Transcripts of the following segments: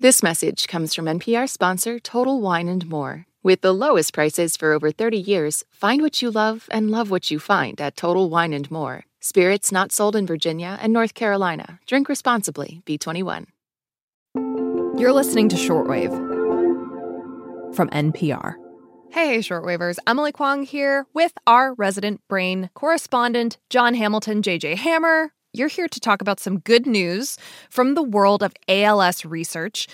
This message comes from NPR sponsor Total Wine and More. With the lowest prices for over 30 years, find what you love and love what you find at Total Wine and More. Spirits not sold in Virginia and North Carolina. Drink responsibly. B21. You're listening to Shortwave from NPR. Hey, shortwavers. Emily Kwong here with our resident brain correspondent, Jon Hamilton, JJ Hammer. You're here to talk about some good news from the world of ALS research.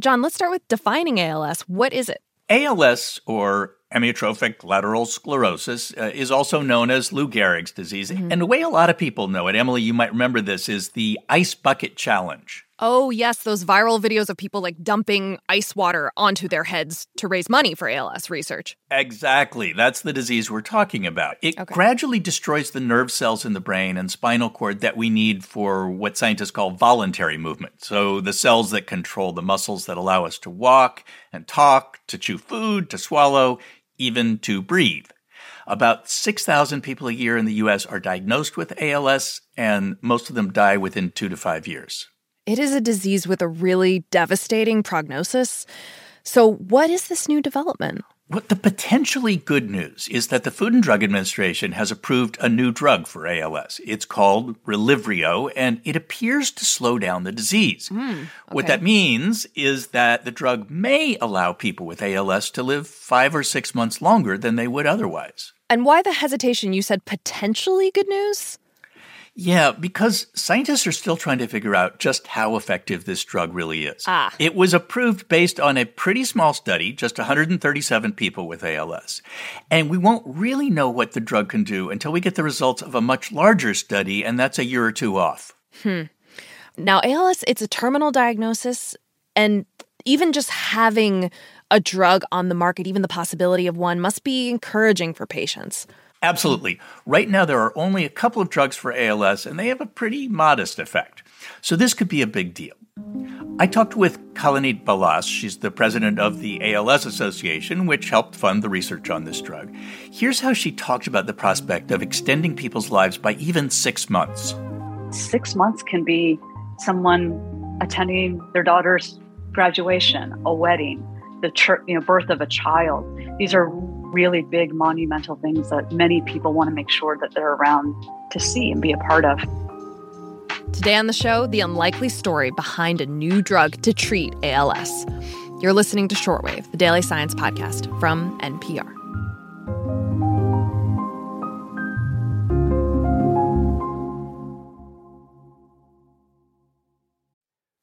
Jon, let's start with defining ALS. What is it? ALS, or amyotrophic lateral sclerosis, uh, is also known as Lou Gehrig's disease. Mm-hmm. And the way a lot of people know it, Emily, you might remember this, is the Ice Bucket Challenge. Oh, yes, those viral videos of people like dumping ice water onto their heads to raise money for ALS research. Exactly. That's the disease we're talking about. It okay. gradually destroys the nerve cells in the brain and spinal cord that we need for what scientists call voluntary movement. So, the cells that control the muscles that allow us to walk and talk, to chew food, to swallow, even to breathe. About 6,000 people a year in the US are diagnosed with ALS, and most of them die within two to five years. It is a disease with a really devastating prognosis. So, what is this new development? What the potentially good news is that the Food and Drug Administration has approved a new drug for ALS. It's called Relyvrio, and it appears to slow down the disease. Mm, okay. What that means is that the drug may allow people with ALS to live five or six months longer than they would otherwise. And why the hesitation? You said potentially good news? Yeah, because scientists are still trying to figure out just how effective this drug really is. Ah. It was approved based on a pretty small study, just 137 people with ALS. And we won't really know what the drug can do until we get the results of a much larger study, and that's a year or two off. Hmm. Now, ALS, it's a terminal diagnosis, and even just having a drug on the market, even the possibility of one, must be encouraging for patients. Absolutely. Right now, there are only a couple of drugs for ALS, and they have a pretty modest effect. So this could be a big deal. I talked with Calaneet Balas. She's the president of the ALS Association, which helped fund the research on this drug. Here's how she talked about the prospect of extending people's lives by even six months. Six months can be someone attending their daughter's graduation, a wedding, the you know, birth of a child. These are really big monumental things that many people want to make sure that they're around to see and be a part of. Today on the show, the unlikely story behind a new drug to treat ALS. You're listening to Shortwave, the daily science podcast from NPR.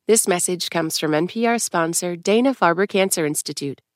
This message comes from NPR sponsor Dana Farber Cancer Institute.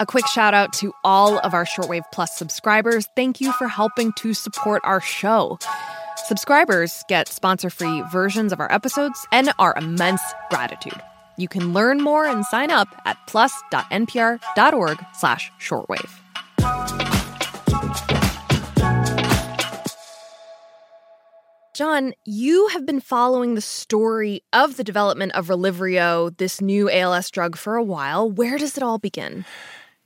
A quick shout out to all of our Shortwave Plus subscribers. Thank you for helping to support our show. Subscribers get sponsor free versions of our episodes and our immense gratitude. You can learn more and sign up at plus.npr.org slash shortwave. Jon, you have been following the story of the development of Relyvrio, this new ALS drug, for a while. Where does it all begin?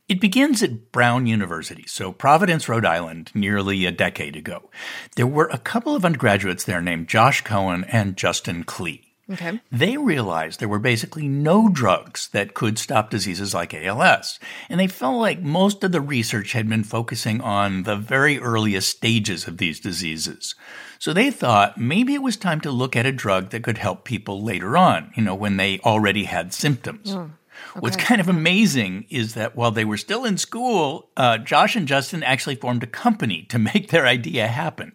It begins at Brown University, so Providence, Rhode Island, nearly a decade ago. There were a couple of undergraduates there named Josh Cohen and Justin Klee. Okay. They realized there were basically no drugs that could stop diseases like ALS. And they felt like most of the research had been focusing on the very earliest stages of these diseases. So they thought maybe it was time to look at a drug that could help people later on, you know, when they already had symptoms. Oh. Okay. What's kind of amazing is that while they were still in school, uh, Josh and Justin actually formed a company to make their idea happen.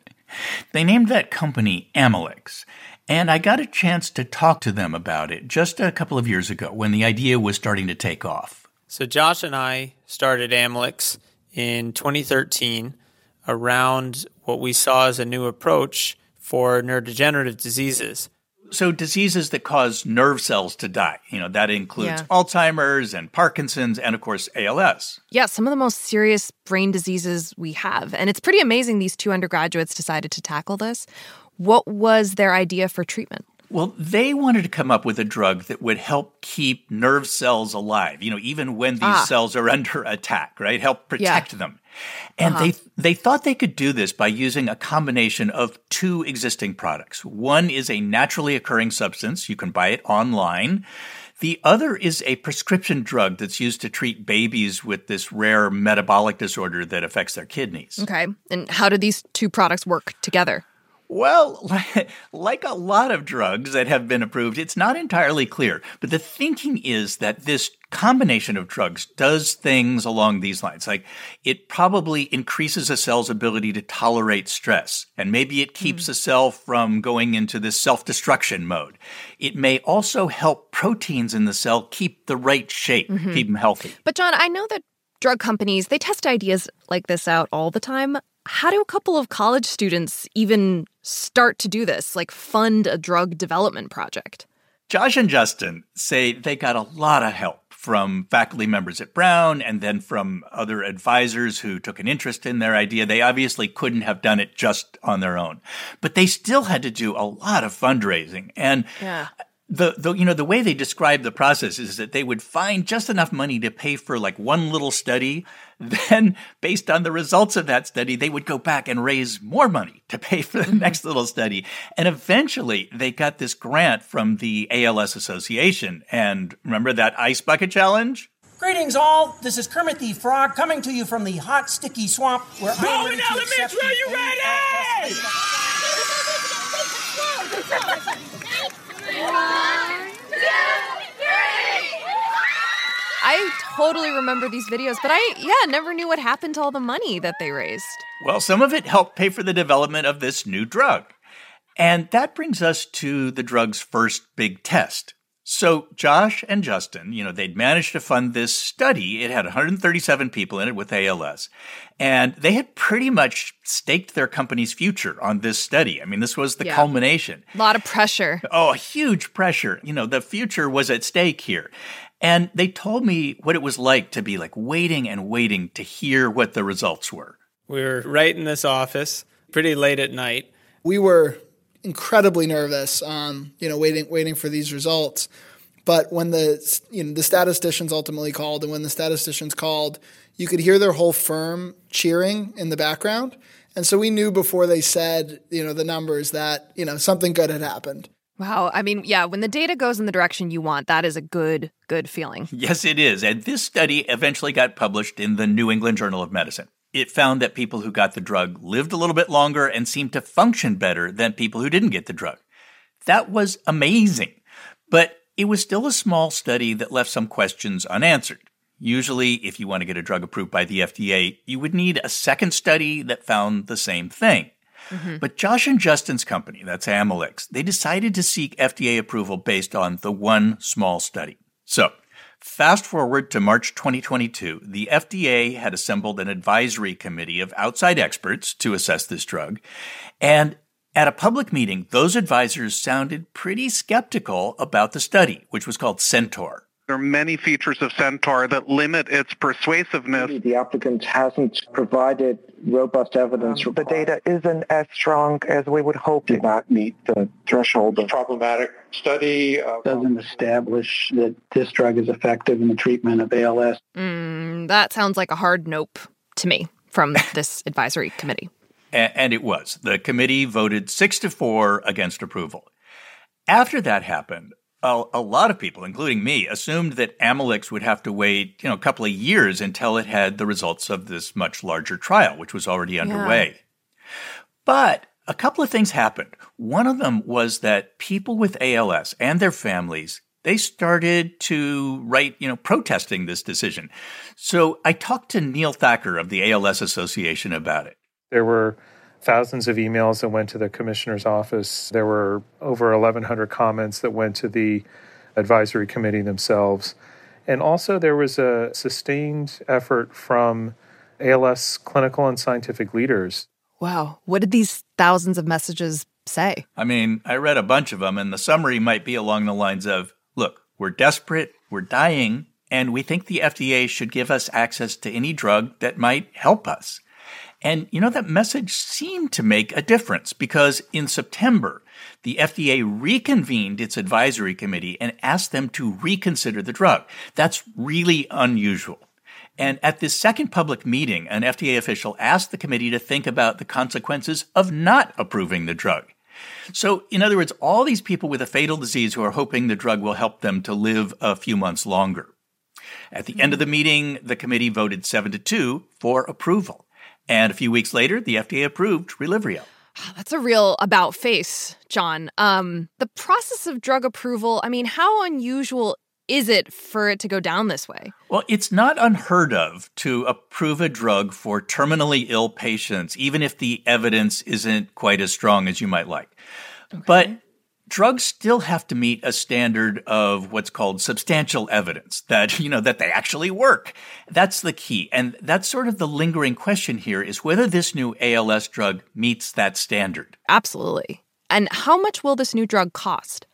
They named that company Amylyx. And I got a chance to talk to them about it just a couple of years ago when the idea was starting to take off. So, Josh and I started Amylyx in 2013 around what we saw as a new approach for neurodegenerative diseases So diseases that cause nerve cells to die, you know, that includes yeah. Alzheimer's and Parkinson's and of course ALS. Yeah, some of the most serious brain diseases we have. And it's pretty amazing these two undergraduates decided to tackle this. What was their idea for treatment? Well, they wanted to come up with a drug that would help keep nerve cells alive, you know, even when these ah. cells are under attack, right? Help protect yeah. them. And uh-huh. they they thought they could do this by using a combination of two existing products. One is a naturally occurring substance, you can buy it online. The other is a prescription drug that's used to treat babies with this rare metabolic disorder that affects their kidneys. Okay. And how do these two products work together? Well, like a lot of drugs that have been approved, it's not entirely clear. But the thinking is that this combination of drugs does things along these lines. Like it probably increases a cell's ability to tolerate stress, and maybe it keeps mm. a cell from going into this self destruction mode. It may also help proteins in the cell keep the right shape, mm-hmm. keep them healthy. But, Jon, I know that drug companies, they test ideas like this out all the time. How do a couple of college students even start to do this, like fund a drug development project? Josh and Justin say they got a lot of help from faculty members at Brown and then from other advisors who took an interest in their idea. They obviously couldn't have done it just on their own, but they still had to do a lot of fundraising. And yeah the, the you know the way they describe the process is that they would find just enough money to pay for like one little study then based on the results of that study they would go back and raise more money to pay for the mm-hmm. next little study and eventually they got this grant from the ALS association and remember that ice bucket challenge Greetings, all. This is Kermit the Frog coming to you from the hot, sticky swamp where I'm ready to accept. Are you ready? I totally remember these videos, but I, yeah, never knew what happened to all the money that they raised. Well, some of it helped pay for the development of this new drug. And that brings us to the drug's first big test. So Josh and Justin, you know, they'd managed to fund this study. It had 137 people in it with ALS. And they had pretty much staked their company's future on this study. I mean, this was the yeah. culmination. A lot of pressure. Oh, huge pressure. You know, the future was at stake here. And they told me what it was like to be like waiting and waiting to hear what the results were. We were right in this office, pretty late at night. We were incredibly nervous, um, you know, waiting waiting for these results. But when the you know the statisticians ultimately called, and when the statisticians called, you could hear their whole firm cheering in the background. And so we knew before they said, you know, the numbers that, you know, something good had happened. Wow. I mean, yeah, when the data goes in the direction you want, that is a good, good feeling. Yes, it is. And this study eventually got published in the New England Journal of Medicine it found that people who got the drug lived a little bit longer and seemed to function better than people who didn't get the drug. That was amazing. But it was still a small study that left some questions unanswered. Usually, if you want to get a drug approved by the FDA, you would need a second study that found the same thing. Mm-hmm. But Josh and Justin's company, that's Amylyx, they decided to seek FDA approval based on the one small study. So, Fast forward to March 2022, the FDA had assembled an advisory committee of outside experts to assess this drug. And at a public meeting, those advisors sounded pretty skeptical about the study, which was called Centaur. There are many features of Centaur that limit its persuasiveness. The applicant hasn't provided robust evidence. Um, the data isn't as strong as we would hope. Did not meet the threshold. of problematic study uh, doesn't establish that this drug is effective in the treatment of ALS. Mm, that sounds like a hard nope to me from this advisory committee. And it was. The committee voted six to four against approval. After that happened, a, a, lot of people, including me, assumed that Amylyx would have to wait, you know, a couple of years until it had the results of this much larger trial, which was already underway. Yeah. But a couple of things happened. One of them was that people with ALS and their families they started to write, you know, protesting this decision. So I talked to Neil Thakur of the ALS Association about it. There were thousands of emails that went to the commissioner's office. There were over 1,100 comments that went to the advisory committee themselves. And also, there was a sustained effort from ALS clinical and scientific leaders. Wow. What did these thousands of messages say? I mean, I read a bunch of them, and the summary might be along the lines of Look, we're desperate, we're dying, and we think the FDA should give us access to any drug that might help us. And you know, that message seemed to make a difference because in September, the FDA reconvened its advisory committee and asked them to reconsider the drug. That's really unusual. And at this second public meeting, an FDA official asked the committee to think about the consequences of not approving the drug. So, in other words, all these people with a fatal disease who are hoping the drug will help them to live a few months longer. At the end of the meeting, the committee voted 7 to 2 for approval. And a few weeks later, the FDA approved Relyvrio. That's a real about face, Jon. Um, the process of drug approval, I mean, how unusual is it for it to go down this way? Well, it's not unheard of to approve a drug for terminally ill patients, even if the evidence isn't quite as strong as you might like. Okay. But drugs still have to meet a standard of what's called substantial evidence that you know that they actually work. That's the key. And that's sort of the lingering question here is whether this new ALS drug meets that standard. Absolutely. And how much will this new drug cost?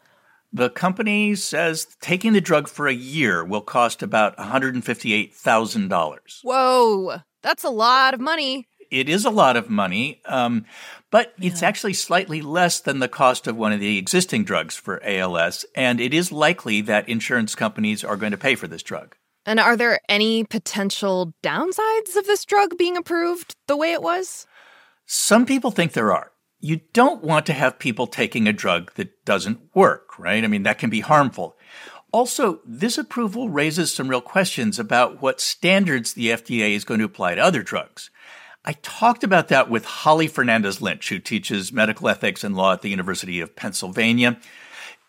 The company says taking the drug for a year will cost about $158,000. Whoa, that's a lot of money. It is a lot of money, um, but yeah. it's actually slightly less than the cost of one of the existing drugs for ALS, and it is likely that insurance companies are going to pay for this drug. And are there any potential downsides of this drug being approved the way it was? Some people think there are you don't want to have people taking a drug that doesn't work, right? I mean, that can be harmful. Also, this approval raises some real questions about what standards the FDA is going to apply to other drugs. I talked about that with Holly Fernandez Lynch, who teaches medical ethics and law at the University of Pennsylvania.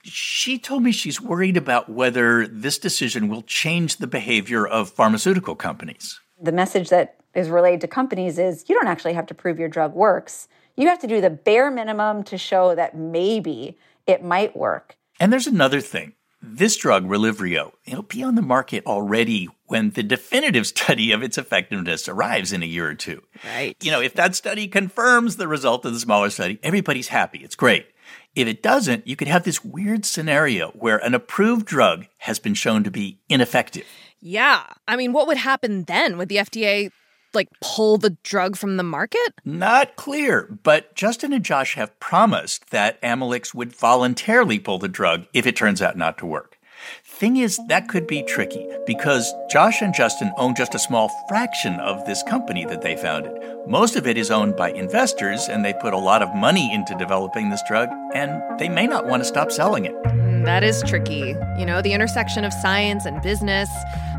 She told me she's worried about whether this decision will change the behavior of pharmaceutical companies. The message that is relayed to companies is you don't actually have to prove your drug works. You have to do the bare minimum to show that maybe it might work. And there's another thing. This drug, Relyvrio, it'll be on the market already when the definitive study of its effectiveness arrives in a year or two. Right. You know, if that study confirms the result of the smaller study, everybody's happy. It's great. If it doesn't, you could have this weird scenario where an approved drug has been shown to be ineffective. Yeah. I mean, what would happen then? Would the FDA like pull the drug from the market? Not clear, but Justin and Josh have promised that Amylyx would voluntarily pull the drug if it turns out not to work. Thing is, that could be tricky because Josh and Justin own just a small fraction of this company that they founded. Most of it is owned by investors, and they put a lot of money into developing this drug, and they may not want to stop selling it. Mm, that is tricky. You know, the intersection of science and business.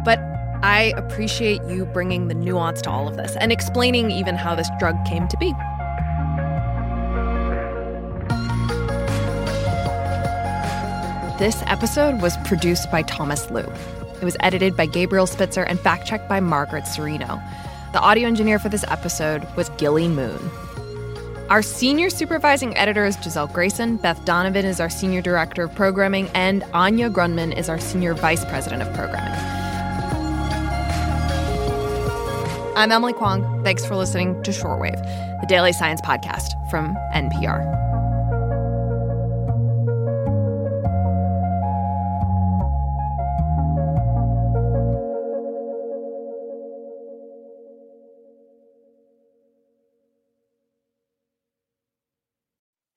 But I appreciate you bringing the nuance to all of this and explaining even how this drug came to be. This episode was produced by Thomas Lu. It was edited by Gabriel Spitzer and fact checked by Margaret Cirino. The audio engineer for this episode was Gilly Moon. Our senior supervising editor is Gisele Grayson. Beth Donovan is our senior director of programming, and Anya Grundmann is our senior vice president of programming. I'm Emily Kwong. Thanks for listening to Shortwave, the daily science podcast from NPR.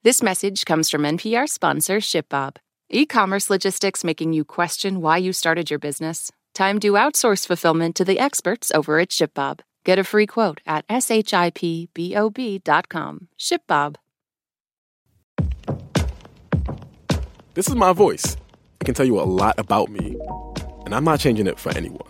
This message comes from NPR sponsor ShipBob. E commerce logistics making you question why you started your business? Time to outsource fulfillment to the experts over at ShipBob. Get a free quote at shipbob.com. ShipBob. This is my voice. It can tell you a lot about me, and I'm not changing it for anyone.